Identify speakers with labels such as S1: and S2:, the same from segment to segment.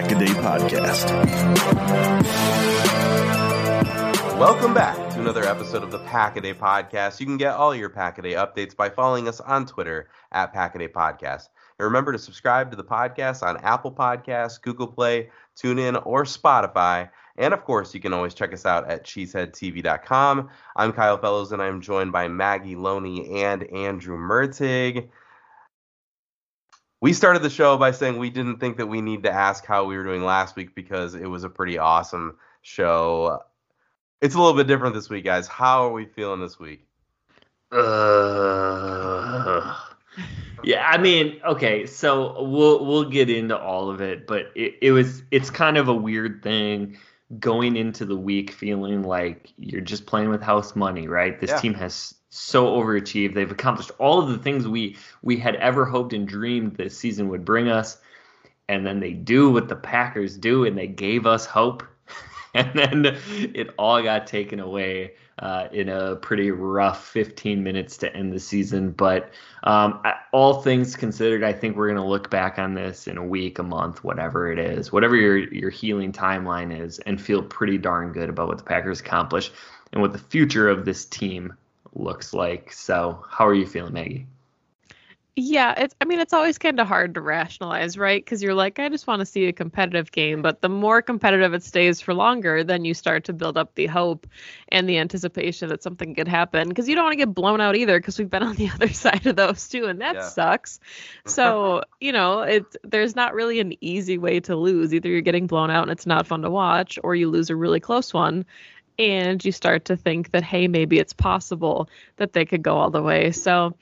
S1: Pack a Day Podcast.
S2: Welcome back to another episode of the Pack a Day Podcast. You can get all your Pack a Day updates by following us on Twitter at Pack a Day Podcast. And remember to subscribe to the podcast on Apple Podcasts, Google Play, TuneIn, or Spotify. And of course, you can always check us out at cheeseheadtv.com. I'm Kyle Fellows, and I'm joined by Maggie Loney and Andrew Mertig. We started the show by saying we didn't think that we need to ask how we were doing last week because it was a pretty awesome show. It's a little bit different this week, guys. How are we feeling this week?
S3: Uh, yeah, I mean, okay, so we'll we'll get into all of it, but it, it was it's kind of a weird thing going into the week feeling like you're just playing with house money, right? This
S2: Yeah.
S3: team has so overachieved. They've accomplished all of the things we we had ever hoped and dreamed this season would bring us. And then they do what the Packers do and they gave us hope. and then it all got taken away uh, in a pretty rough 15 minutes to end the season. But um, all things considered, I think we're going to look back on this in a week, a month, whatever it is, whatever your your healing timeline is, and feel pretty darn good about what the Packers accomplished and what the future of this team looks like. So, how are you feeling, Maggie?
S4: Yeah, it's I mean it's always kind of hard to rationalize, right? Cuz you're like I just want to see a competitive game, but the more competitive it stays for longer, then you start to build up the hope and the anticipation that something could happen cuz you don't want to get blown out either cuz we've been on the other side of those too and that
S2: Yeah.
S4: sucks. So, you know, it's there's not really an easy way to lose. Either you're getting blown out and it's not fun to watch or you lose a really close one and you start to think that hey, maybe it's possible that they could go all the way. So,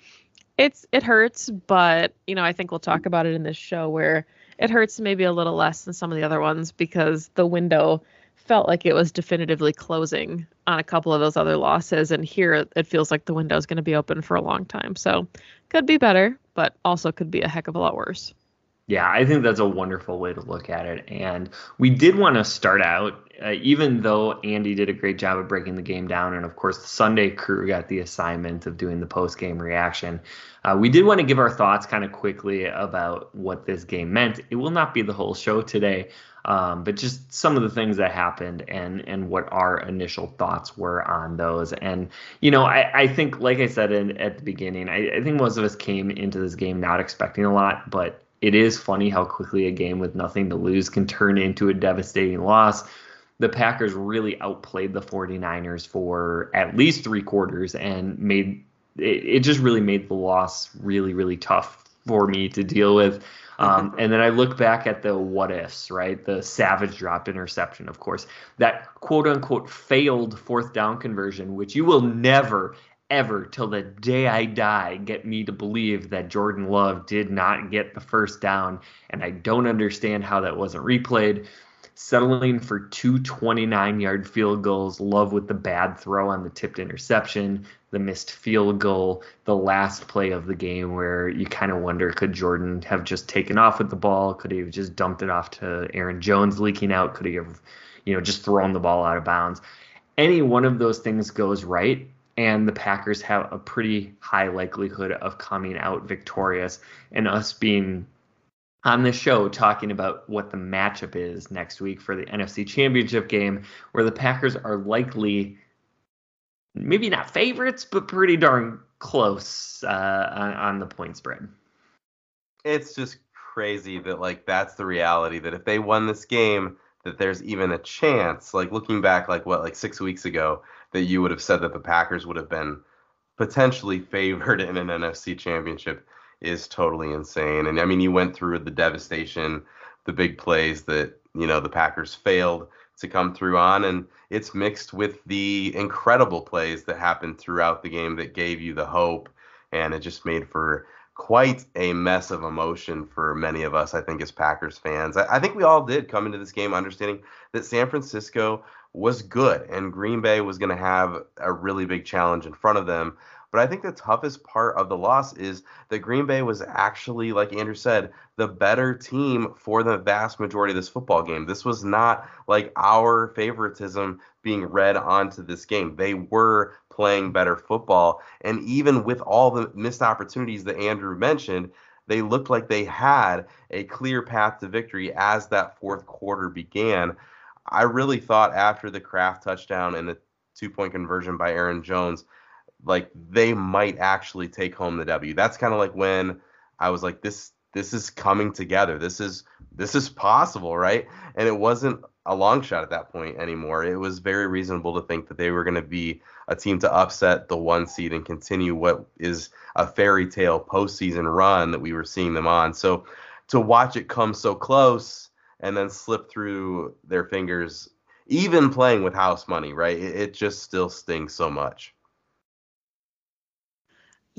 S4: it's it hurts, but you know, I think we'll talk about it in this show where it hurts maybe a little less than some of the other ones because the window felt like it was definitively closing on a couple of those other losses and here it feels like the window is going to be open for a long time. So, could be better, but also could be a heck of a lot worse.
S3: Yeah, I think that's a wonderful way to look at it. And we did want to start out, uh, even though Andy did a great job of breaking the game down, and of course the Sunday crew got the assignment of doing the post game reaction. Uh, we did want to give our thoughts kind of quickly about what this game meant. It will not be the whole show today, um, but just some of the things that happened and and what our initial thoughts were on those. And you know, I, I think, like I said in, at the beginning, I, I think most of us came into this game not expecting a lot, but it is funny how quickly a game with nothing to lose can turn into a devastating loss. The Packers really outplayed the 49ers for at least three quarters and made it, it just really made the loss really, really tough for me to deal with. Um, and then I look back at the what ifs, right? The savage drop interception, of course, that quote unquote failed fourth down conversion, which you will never, ever till the day I die get me to believe that Jordan Love did not get the first down. And I don't understand how that wasn't replayed. Settling for two 29 yard field goals, Love with the bad throw on the tipped interception, the missed field goal, the last play of the game where you kind of wonder could Jordan have just taken off with the ball? Could he have just dumped it off to Aaron Jones leaking out? Could he have, you know, just thrown the ball out of bounds? Any one of those things goes right, and the Packers have a pretty high likelihood of coming out victorious, and us being on this show talking about what the matchup is next week for the NFC Championship game, where the Packers are likely, maybe not favorites, but pretty darn close uh, on, on the point spread.
S2: It's just crazy that like that's the reality that if they won this game that there's even a chance like looking back like what like 6 weeks ago that you would have said that the Packers would have been potentially favored in an NFC championship is totally insane. And I mean you went through the devastation, the big plays that, you know, the Packers failed to come through on and it's mixed with the incredible plays that happened throughout the game that gave you the hope and it just made for quite a mess of emotion for many of us, I think, as Packers fans. I, I, think we all did come into this game understanding that San Francisco was good and Green Bay was going to have a really big challenge in front of them. But I think the toughest part of the loss is that Green Bay was actually, like Andrew said, the better team for the vast majority of this football game. This was not like our favoritism being read onto this game. They were playing better football. And even with all the missed opportunities that Andrew mentioned, they looked like they had a clear path to victory as that fourth quarter began. I really thought after the Kraft touchdown and the two point conversion by Aaron Jones, like they might actually take home the W. That's kind of like when I was like, this this is coming together. This is this is possible, right? And it wasn't a long shot at that point anymore. It was very reasonable to think that they were going to be a team to upset the one seed and continue what is a fairy tale postseason run that we were seeing them on. So to watch it come so close and then slip through their fingers, even playing with house money, right? It, it just still stings so much.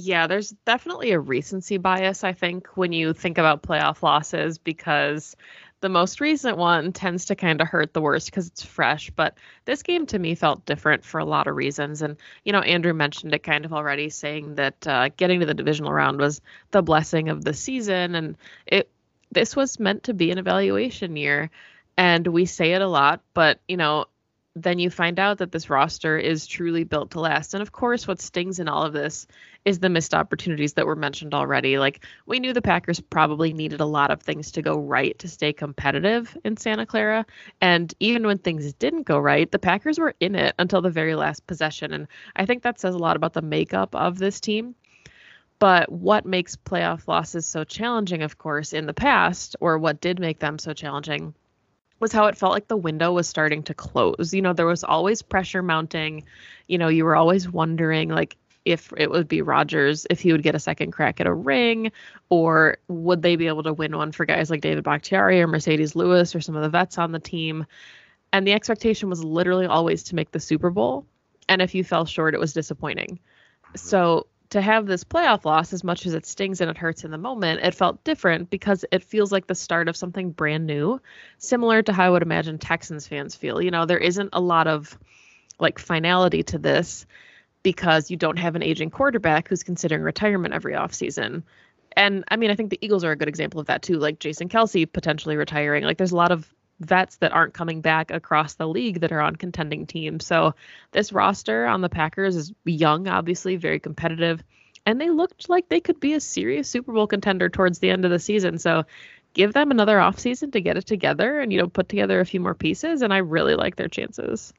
S4: Yeah, there's definitely a recency bias, I think, when you think about playoff losses because the most recent one tends to kind of hurt the worst because it's fresh. But this game to me felt different for a lot of reasons. And, you know, Andrew mentioned it kind of already, saying that uh, getting to the divisional round was the blessing of the season. And it, this was meant to be an evaluation year. And we say it a lot, but, you know, then you find out that this roster is truly built to last. And of course, what stings in all of this is the missed opportunities that were mentioned already. Like, we knew the Packers probably needed a lot of things to go right to stay competitive in Santa Clara. And even when things didn't go right, the Packers were in it until the very last possession. And I think that says a lot about the makeup of this team. But what makes playoff losses so challenging, of course, in the past, or what did make them so challenging, was how it felt like the window was starting to close. You know, there was always pressure mounting. You know, you were always wondering like if it would be Rodgers, if he would get a second crack at a ring, or would they be able to win one for guys like David Bakhtiari or Marcedes Lewis or some of the vets on the team. And the expectation was literally always to make the Super Bowl. And if you fell short, it was disappointing. So to have this playoff loss, as much as it stings and it hurts in the moment, it felt different because it feels like the start of something brand new, similar to how I would imagine Texans fans feel. You know, there isn't a lot of like finality to this because you don't have an aging quarterback who's considering retirement every offseason. And I mean, I think the Eagles are a good example of that too, like Jason Kelce potentially retiring. Like there's a lot of vets that aren't coming back across the league that are on contending teams. So this roster on the Packers is young, obviously, very competitive, and they looked like they could be a serious Super Bowl contender towards the end of the season. So give them another offseason to get it together and you know put together a few more pieces and I really like their chances.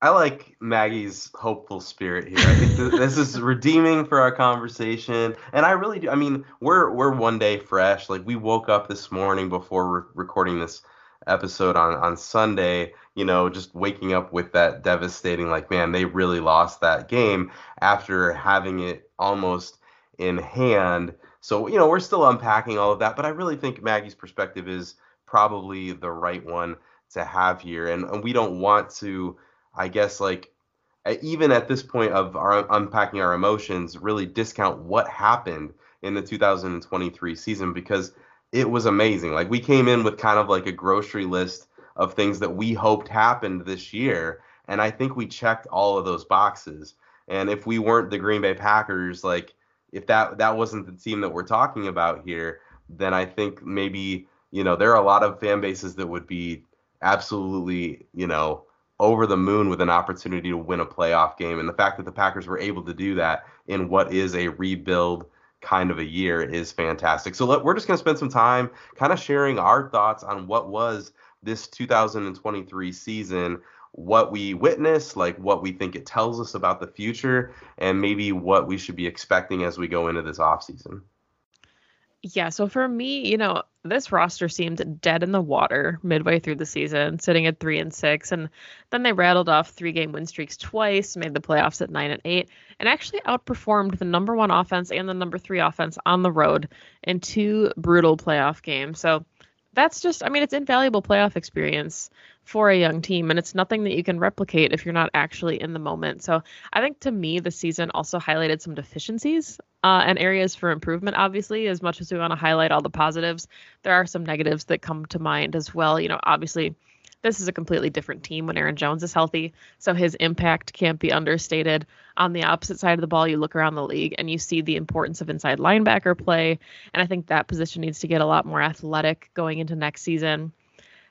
S2: I like Maggie's hopeful spirit here. I think this is redeeming for our conversation, and I really do. I mean, we're we're one day fresh. Like we woke up this morning before re- recording this episode on on Sunday, you know, just waking up with that devastating like man, they really lost that game after having it almost in hand. So, you know, we're still unpacking all of that, but I really think Maggie's perspective is probably the right one to have here and, and we don't want to I guess like even at this point of our unpacking our emotions, really discount what happened in the 2023 season because it was amazing. Like we came in with kind of like a grocery list of things that we hoped happened this year, and I think we checked all of those boxes. And if we weren't the Green Bay Packers, like if that that wasn't the team that we're talking about here, then I think maybe you know there are a lot of fan bases that would be absolutely you know over the moon with an opportunity to win a playoff game. And the fact that the Packers were able to do that in what is a rebuild kind of a year is fantastic. So let, we're just going to spend some time kind of sharing our thoughts on what was this 2023 season, what we witnessed, like what we think it tells us about the future, and maybe what we should be expecting as we go into this offseason.
S4: Yeah, so for me, you know, this roster seemed dead in the water midway through the season, sitting at three and six, and then they rattled off three game win streaks twice, made the playoffs at nine and eight, and actually outperformed the number one offense and the number three offense on the road in two brutal playoff games. So that's just, I mean, it's invaluable playoff experience for a young team, and it's nothing that you can replicate if you're not actually in the moment. So I think to me, the season also highlighted some deficiencies uh, and areas for improvement. Obviously, as much as we want to highlight all the positives, there are some negatives that come to mind as well. You know, obviously this is a completely different team when Aaron Jones is healthy. So his impact can't be understated. On the opposite side of the ball, you look around the league and you see the importance of inside linebacker play. And I think that position needs to get a lot more athletic going into next season.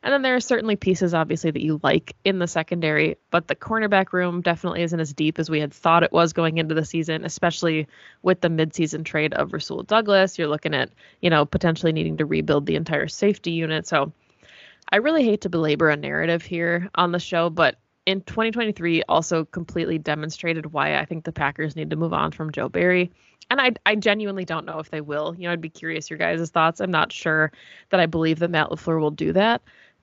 S4: And then there are certainly pieces, obviously, that you like in the secondary, but the cornerback room definitely isn't as deep as we had thought it was going into the season, especially with the midseason trade of Rasul Douglas. You're looking at, you know, potentially needing to rebuild the entire safety unit. So I really hate to belabor a narrative here on the show, but in 2023 also completely demonstrated why I think the Packers need to move on from Joe Barry. And I, I genuinely don't know if they will. You know, I'd be curious your guys' thoughts. I'm not sure that I believe that Matt LaFleur will do that,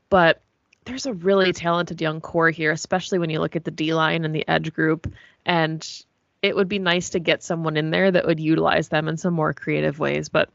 S4: but there's a really talented young core here, especially when you look at the D line and the edge group. And it would be nice to get someone in there that would utilize them in some more creative ways. But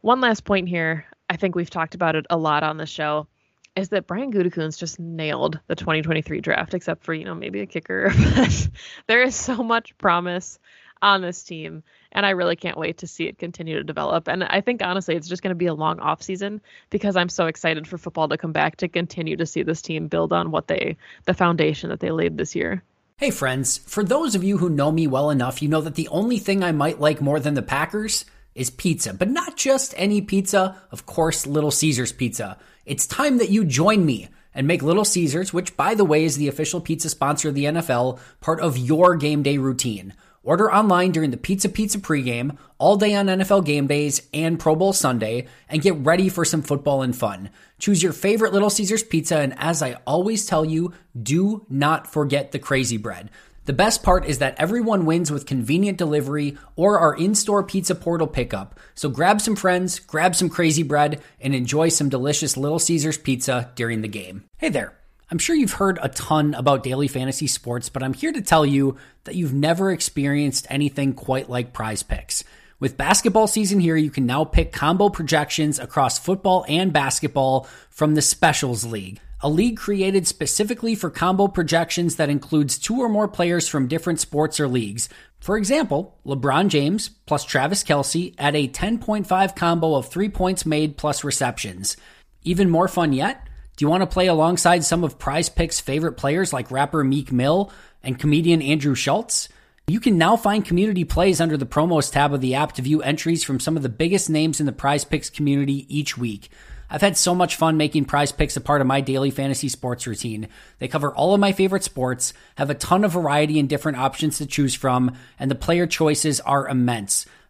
S4: one last point here. I think we've talked about it a lot on the show is that Brian Gutekunst just nailed the 2023 draft, except for you know maybe a kicker. But there is so much promise on this team, and I really can't wait to see it continue to develop. And I think honestly, it's just going to be a long off season because I'm so excited for football to come back to continue to see this team build on what they the foundation that they laid this year.
S5: Hey friends, for those of you who know me well enough, you know that the only thing I might like more than the Packers is pizza, but not just any pizza, of course, Little Caesars pizza. It's time that you join me and make Little Caesars, which by the way is the official pizza sponsor of the NFL, part of your game day routine. Order online during the Pizza Pizza pregame, all day on NFL game days and Pro Bowl Sunday, and get ready for some football and fun. Choose your favorite Little Caesars pizza, and as I always tell you, do not forget the crazy bread. The best part is that everyone wins with convenient delivery or our in store pizza portal pickup. So grab some friends, grab some crazy bread, and enjoy some delicious Little Caesars pizza during the game. Hey there. I'm sure you've heard a ton about daily fantasy sports, but I'm here to tell you that you've never experienced anything quite like prize picks. With basketball season here, you can now pick combo projections across football and basketball from the Specials League a league created specifically for combo projections that includes two or more players from different sports or leagues. For example, LeBron James plus Travis Kelce at a 10.5 combo of three points made plus receptions. Even more fun yet? Do you want to play alongside some of Prize Picks' favorite players like rapper Meek Mill and comedian Andrew Schulz? You can now find community plays under the promos tab of the app to view entries from some of the biggest names in the Prize Picks community each week. I've had so much fun making prize picks a part of my daily fantasy sports routine. They cover all of my favorite sports, have a ton of variety and different options to choose from, and the player choices are immense.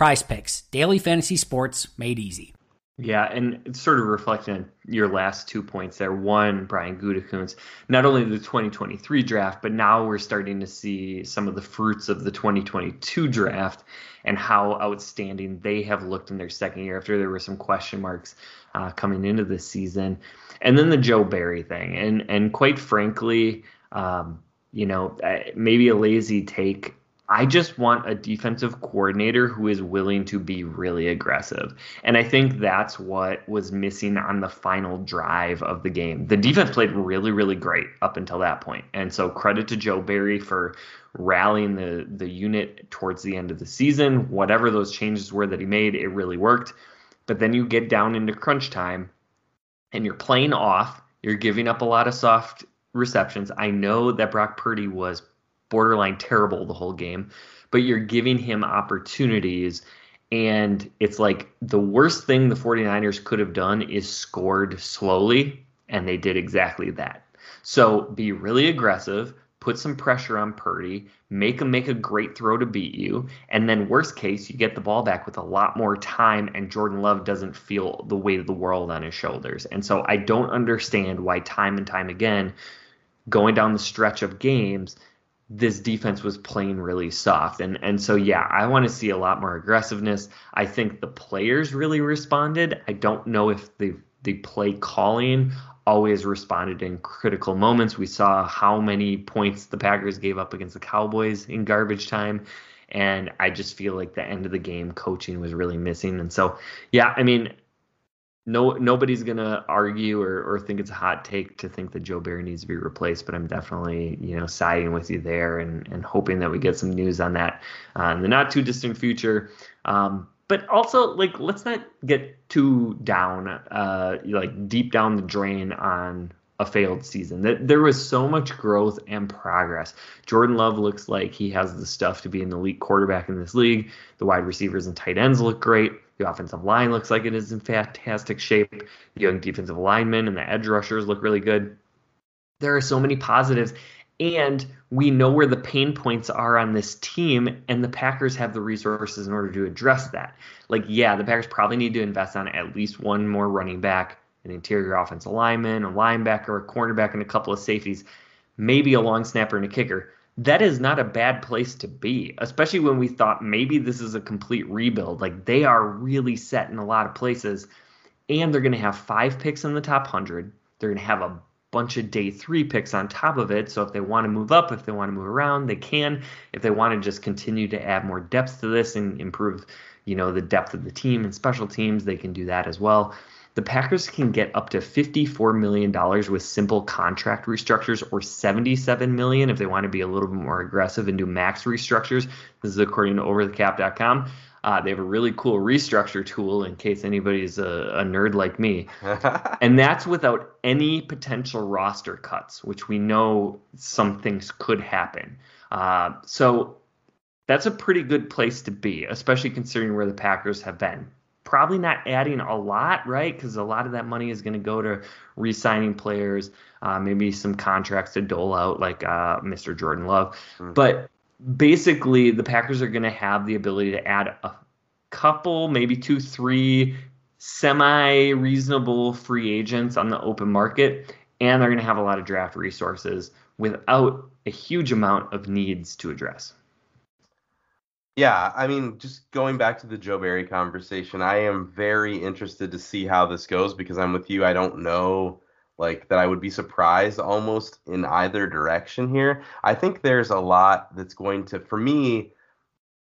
S5: Prize Picks, daily fantasy sports made easy.
S3: Yeah, and it's sort of reflecting your last two points there. One, Brian Gutekunst, not only the 2023 draft, but now we're starting to see some of the fruits of the 2022 draft and how outstanding they have looked in their second year after there were some question marks uh, coming into this season. And then the Joe Barry thing, and and quite frankly, um, you know, maybe a lazy take I just want a defensive coordinator who is willing to be really aggressive. And I think that's what was missing on the final drive of the game. The defense played really, really great up until that point. And so credit to Joe Barry for rallying the, the unit towards the end of the season. Whatever those changes were that he made, it really worked. But then you get down into crunch time and you're playing off. You're giving up a lot of soft receptions. I know that Brock Purdy was borderline terrible the whole game, but you're giving him opportunities. And it's like the worst thing the 49ers could have done is scored slowly, and they did exactly that. So be really aggressive, put some pressure on Purdy, make him make a great throw to beat you, and then worst case, you get the ball back with a lot more time, and Jordan Love doesn't feel the weight of the world on his shoulders. And so I don't understand why time and time again, going down the stretch of games, this defense was playing really soft. And and so yeah, I want to see a lot more aggressiveness. I think the players really responded. I don't know if the the play calling always responded in critical moments. We saw how many points the Packers gave up against the Cowboys in garbage time. And I just feel like the end of the game coaching was really missing. And so, yeah, I mean, no nobody's gonna argue or, or think it's a hot take to think that Joe Barry needs to be replaced, but I'm definitely you know siding with you there and and hoping that we get some news on that uh, in the not too distant future. Um, but also like let's not get too down, uh, like deep down the drain on a failed season. That there was so much growth and progress. Jordan Love looks like he has the stuff to be an elite quarterback in this league. The wide receivers and tight ends look great. The offensive line looks like it is in fantastic shape. The young defensive linemen and the edge rushers look really good. There are so many positives, and we know where the pain points are on this team, and the Packers have the resources in order to address that. Like, yeah, the Packers probably need to invest on at least one more running back, an interior offensive lineman, a linebacker, a cornerback, and a couple of safeties, maybe a long snapper and a kicker that is not a bad place to be, especially when we thought maybe this is a complete rebuild. Like they are really set in a lot of places, and they're going to have five picks in the top 100. They're going to have a bunch of day three picks on top of it. So if they want to move up, if they want to move around, they can. If they want to just continue to add more depth to this and improve, you know, the depth of the team and special teams, they can do that as well the Packers can get up to $54 million with simple contract restructures or 77 million if they want to be a little bit more aggressive and do max restructures. This is according to overthecap.com. Uh, they have a really cool restructure tool in case anybody's a, a nerd like me. and that's without any potential roster cuts, which we know some things could happen. Uh, so that's a pretty good place to be, especially considering where the Packers have been probably not adding a lot, right? Because a lot of that money is going to go to re-signing players, uh, maybe some contracts to dole out, like uh, Mr. Jordan Love. Mm-hmm. But basically, the Packers are going to have the ability to add a couple, maybe two, three semi-reasonable free agents on the open market, and they're going to have a lot of draft resources without a huge amount of needs to address.
S2: Yeah, I mean, just going back to the Joe Barry conversation, I am very interested to see how this goes because I'm with you. I don't know, like, that I would be surprised almost in either direction here. I think there's a lot that's going to, for me,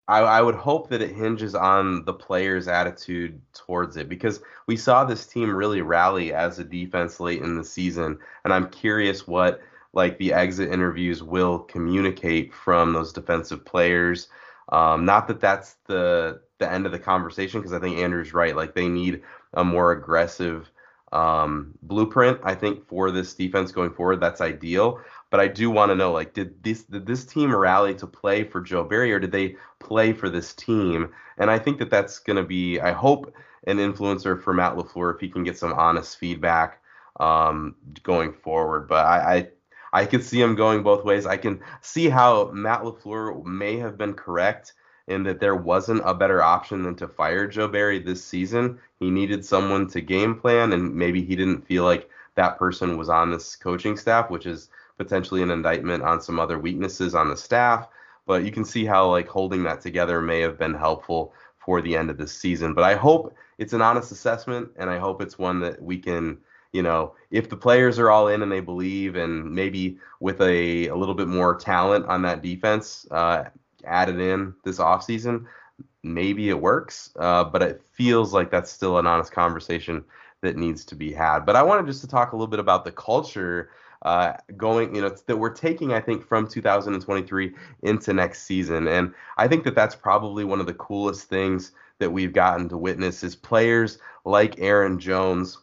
S2: I, I would hope that it hinges on the players' attitude towards it because we saw this team really rally as a defense late in the season, and I'm curious what like the exit interviews will communicate from those defensive players. Um, not that that's the the end of the conversation because I think Andrew's right. Like they need a more aggressive um, blueprint. I think for this defense going forward, that's ideal. But I do want to know, like, did this did this team rally to play for Joe Barry, or did they play for this team? And I think that that's going to be, I hope, an influencer for Matt LaFleur if he can get some honest feedback um, going forward. But I, I I could see him going both ways. I can see how Matt LaFleur may have been correct in that there wasn't a better option than to fire Joe Barry this season. He needed someone to game plan, and maybe he didn't feel like that person was on this coaching staff, which is potentially an indictment on some other weaknesses on the staff. But you can see how like holding that together may have been helpful for the end of this season. But I hope it's an honest assessment, and I hope it's one that we can you know, if the players are all in and they believe, and maybe with a, a little bit more talent on that defense, uh, added in this offseason, maybe it works, uh, but it feels like that's still an honest conversation that needs to be had. But I wanted just to talk a little bit about the culture uh, going, you know, that we're taking, I think, from 2023 into next season. And I think that that's probably one of the coolest things that we've gotten to witness is players like Aaron Jones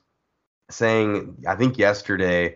S2: saying, I think yesterday,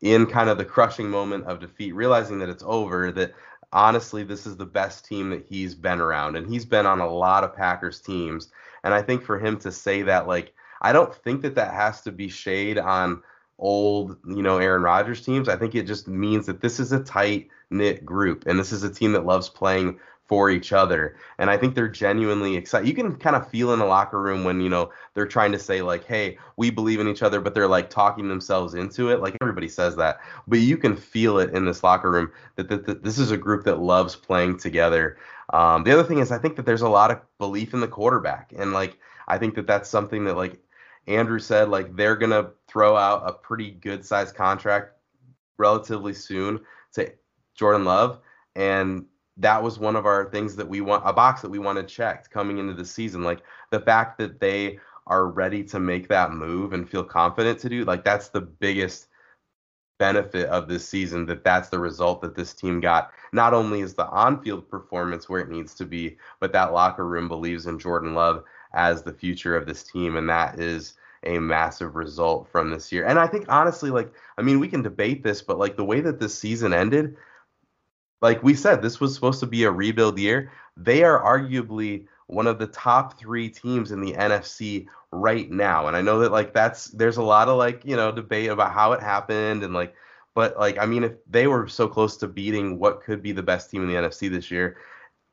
S2: in kind of the crushing moment of defeat, realizing that it's over, that honestly, this is the best team that he's been around. And he's been on a lot of Packers teams. And I think for him to say that, like, I don't think that that has to be shade on old, you know, Aaron Rodgers teams. I think it just means that this is a tight knit group and this is a team that loves playing for each other. And I think they're genuinely excited. You can kind of feel in the locker room when, you know, they're trying to say, like, hey, we believe in each other, but they're like talking themselves into it. Like everybody says that. But you can feel it in this locker room that, that, that this is a group that loves playing together. Um, the other thing is, I think that there's a lot of belief in the quarterback. And, like, I think that that's something that, like, Andrew said, like, they're going to throw out a pretty good sized contract relatively soon to Jordan Love. And that was one of our things that we want a box that we wanted checked coming into the season. Like the fact that they are ready to make that move and feel confident to do like that's the biggest benefit of this season that that's the result that this team got not only is the on-field performance where it needs to be but that locker room believes in Jordan Love as the future of this team and that is a massive result from this year and I think honestly like I mean we can debate this but like the way that this season ended like we said, this was supposed to be a rebuild year. They are arguably one of the top three teams in the NFC right now. And I know that like that's there's a lot of like, you know, debate about how it happened and like but like I mean if they were so close to beating what could be the best team in the NFC this year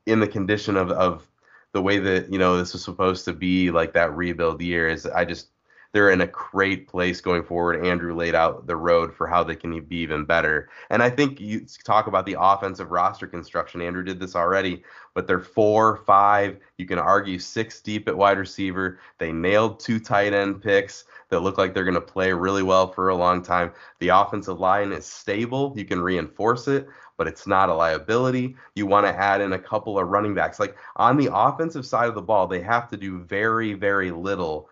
S2: in the condition of of the way that, you know, this was supposed to be like that rebuild year is I just they're in a great place going forward. Andrew laid out the road for how they can be even better. And I think you talk about the offensive roster construction. Andrew did this already, but they're four, five, you can argue six deep at wide receiver. They nailed two tight end picks that look like they're going to play really well for a long time. The offensive line is stable. You can reinforce it, but it's not a liability. You want to add in a couple of running backs. Like on the offensive side of the ball, they have to do very, very little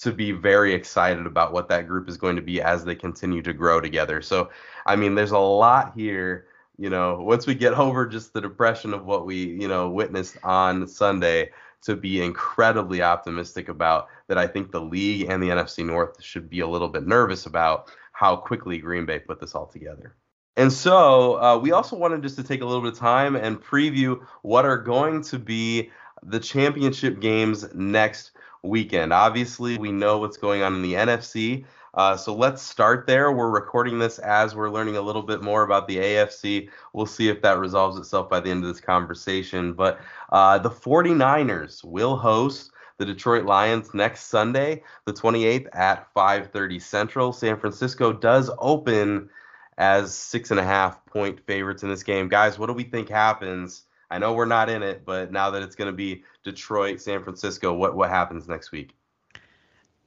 S2: to be very excited about what that group is going to be as they continue to grow together. So, I mean, there's a lot here. You know, once we get over just the depression of what we, you know, witnessed on Sunday, to be incredibly optimistic about that. I think the league and the NFC North should be a little bit nervous about how quickly Green Bay put this all together. And so uh, we also wanted just to take a little bit of time and preview what are going to be the championship games next weekend. Obviously, we know what's going on in the NFC. Uh, so let's start there. We're recording this as we're learning a little bit more about the AFC. We'll see if that resolves itself by the end of this conversation. But uh, the 49ers will host the Detroit Lions next Sunday, the 28th at 5:30 Central. San Francisco does open as six and a half point favorites in this game. Guys, what do we think happens? I know we're not in it, but now that it's going to be Detroit, San Francisco, what what happens next week?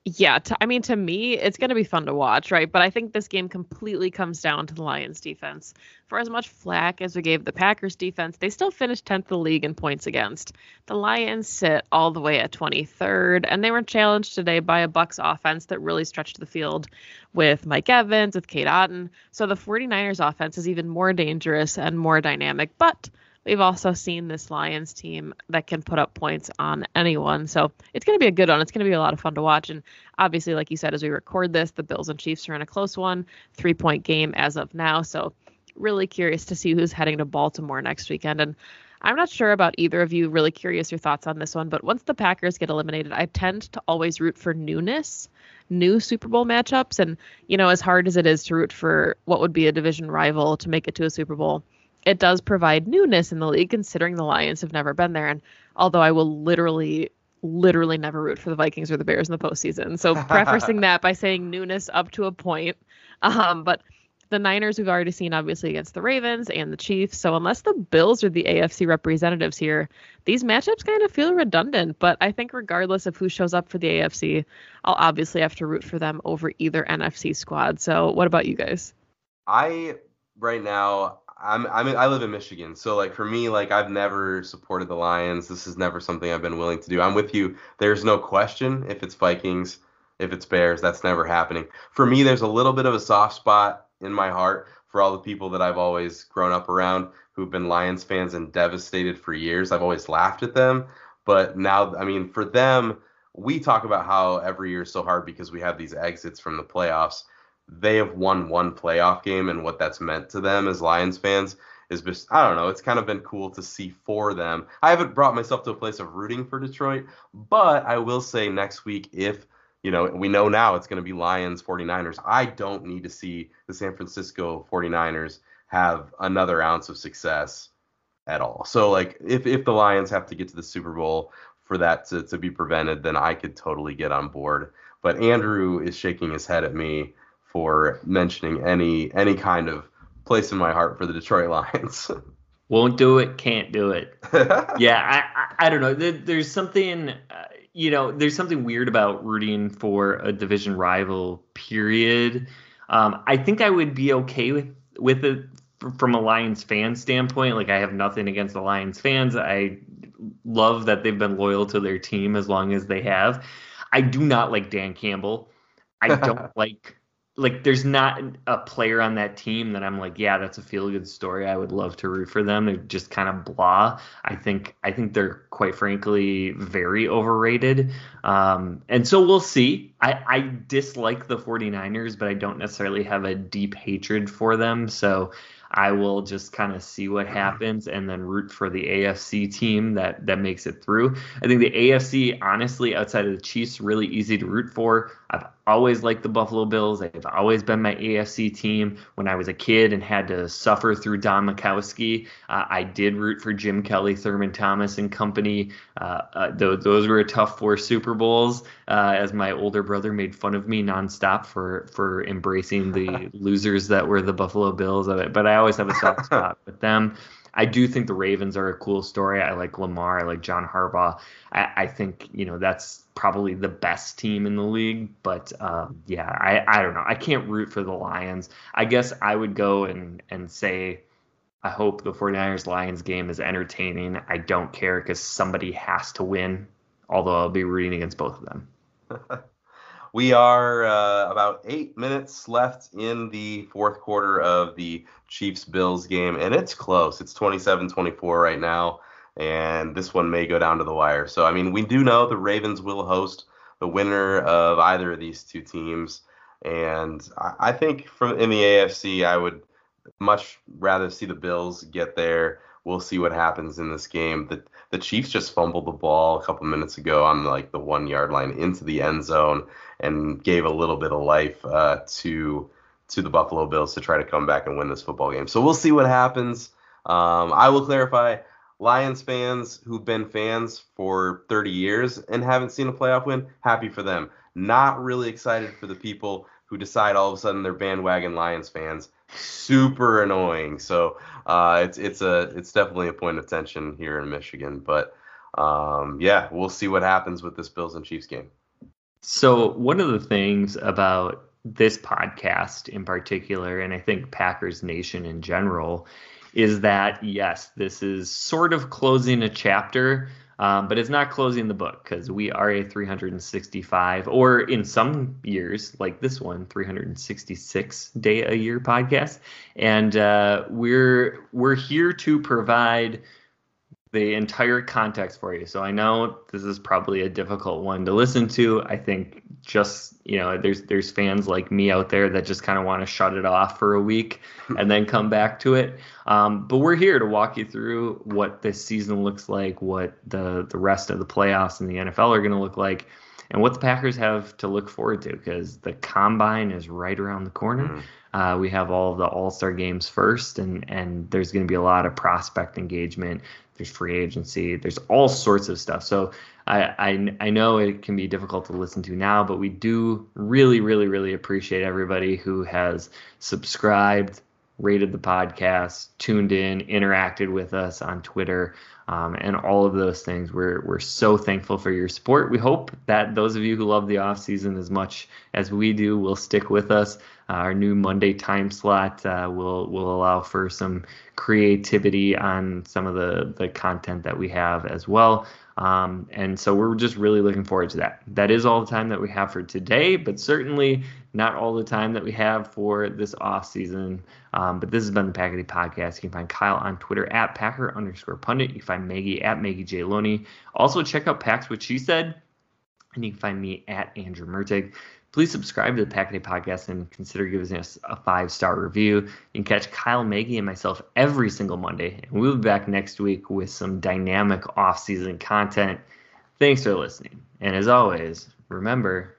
S4: Yeah, I mean, to me, it's going to be fun to watch, right? But I think this game completely comes down to the Lions defense. For as much flack as we gave the Packers defense, they still finished 10th the league in points against. The Lions sit all the way at 23rd, and they were challenged today by a Bucs offense that really stretched the field with Mike Evans, with Cade Otton. So the 49ers offense is even more dangerous and more dynamic, but we've also seen this Lions team that can put up points on anyone. So it's going to be a good one. It's going to be a lot of fun to watch. And obviously, like you said, as we record this, the Bills and Chiefs are in a close one, three point game as of now. So really curious to see who's heading to Baltimore next weekend. And I'm not sure about either of you. Really curious your thoughts on this one. But once the Packers get eliminated, I tend to always root for newness, new Super Bowl matchups. And, you know, as hard as it is to root for what would be a division rival to make it to a Super Bowl, it does provide newness in the league, considering the Lions have never been there. And although I will literally, literally never root for the Vikings or the Bears in the postseason, so prefacing that by saying newness up to a point. Um, but the Niners we've already seen obviously against the Ravens and the Chiefs. So unless the Bills are the AFC representatives here, these matchups kind of feel redundant. But I think regardless of who shows up for the AFC, I'll obviously have to root for them over either NFC squad. So what about you guys?
S2: I right now I'm I'm I live in Michigan, so like for me, like I've never supported the Lions. This is never something I've been willing to do. I'm with you. There's no question if it's Vikings, if it's Bears, that's never happening. For me, there's a little bit of a soft spot in my heart for all the people that I've always grown up around who've been Lions fans and devastated for years. I've always laughed at them, but now, I mean, for them, we talk about how every year is so hard because we have these exits from the playoffs they have won one playoff game and what that's meant to them as Lions fans is just I don't know, it's kind of been cool to see for them. I haven't brought myself to a place of rooting for Detroit, but I will say next week if you know, we know now it's going to be Lions 49ers. I don't need to see the San Francisco 49ers have another ounce of success at all. So like if if the Lions have to get to the Super Bowl for that to, to be prevented, then I could totally get on board. But Andrew is shaking his head at me for mentioning any any kind of place in my heart for the Detroit Lions.
S3: Won't do it, can't do it. yeah, I, I, I don't know. There, there's something, uh, you know, there's something weird about rooting for a division rival. Period. Um, I think I would be okay with with it from a Lions fan standpoint. Like I have nothing against the Lions fans. I love that they've been loyal to their team as long as they have. I do not like Dan Campbell. I don't like like there's not a player on that team that I'm like, yeah, that's a feel good story. I would love to root for them. They're just kind of blah. I think I think they're quite frankly very overrated. Um, and so we'll see. I, I dislike the 49ers, but I don't necessarily have a deep hatred for them. So I will just kind of see what happens and then root for the AFC team that that makes it through. I think the AFC, honestly, outside of the Chiefs, really easy to root for. I've always liked the Buffalo Bills. They've always been my AFC team. When I was a kid and had to suffer through Don Majkowski, uh, I did root for Jim Kelly, Thurman Thomas, and company. Uh, uh, those, those were tough four Super Bowls. Uh, as my older brother made fun of me nonstop for for embracing the losers that were the Buffalo Bills. But I always have a soft spot with them. I do think the Ravens are a cool story. I like Lamar. I like John Harbaugh. I, I think you know that's probably the best team in the league. But um, yeah, I, I don't know. I can't root for the Lions. I guess I would go and and say. I hope the 49ers Lions game is entertaining. I don't care because somebody has to win, although I'll be rooting against both of them.
S2: We are uh, about eight minutes left in the fourth quarter of the Chiefs Bills game, and it's close. It's 27 24 right now, and this one may go down to the wire. So, I mean, we do know the Ravens will host the winner of either of these two teams. And I, I think from in the AFC, I would much rather see the Bills get there. We'll see what happens in this game. The the Chiefs just fumbled the ball a couple minutes ago on like the one yard line into the end zone and gave a little bit of life uh, to to the Buffalo Bills to try to come back and win this football game. So we'll see what happens. Um, I will clarify. Lions fans who've been fans for 30 years and haven't seen a playoff win, happy for them. Not really excited for the people who decide all of a sudden they're bandwagon Lions fans. Super annoying. So uh, it's it's a it's definitely a point of tension here in Michigan. But um, yeah, we'll see what happens with this Bills and Chiefs game.
S3: So, one of the things about this podcast in particular, and I think Packers Nation in general, is that yes, this is sort of closing a chapter, um, but it's not closing the book because we are a 365, or in some years, like this one, 366 day a year podcast, and uh, we're we're here to provide the entire context for you. So I know this is probably a difficult one to listen to. I think just you know there's there's fans like me out there that just kind of want to shut it off for a week and then come back to it. Um, but we're here to walk you through what this season looks like, what the the rest of the playoffs in the NFL are going to look like, and what the Packers have to look forward to because the combine is right around the corner. Mm. Uh, we have all of the All Star games first, and and there's going to be a lot of prospect engagement there's free agency, there's all sorts of stuff. So I, I, I know it can be difficult to listen to now, but we do really, really, really appreciate everybody who has subscribed, rated the podcast, tuned in, interacted with us on Twitter. Um, and all of those things. We're we're so thankful for your support. We hope that those of you who love the off season as much as we do will stick with us. Uh, our new Monday time slot uh, will will allow for some creativity on some of the the content that we have as well. Um, and so we're just really looking forward to that. That is all the time that we have for today, but certainly not all the time that we have for this off season. Um, but this has been the Pack a Day Podcast. You can find Kyle on Twitter at Packer underscore pundit. You can find Maggie at Maggie J. Loney. Also check out Pax What She Said. And you can find me at Andrew Mertig. Please subscribe to the Pack a Day Podcast and consider giving us a five star review. You can catch Kyle, Maggie, and myself every single Monday. And we'll be back next week with some dynamic off season content. Thanks for listening. And as always, remember.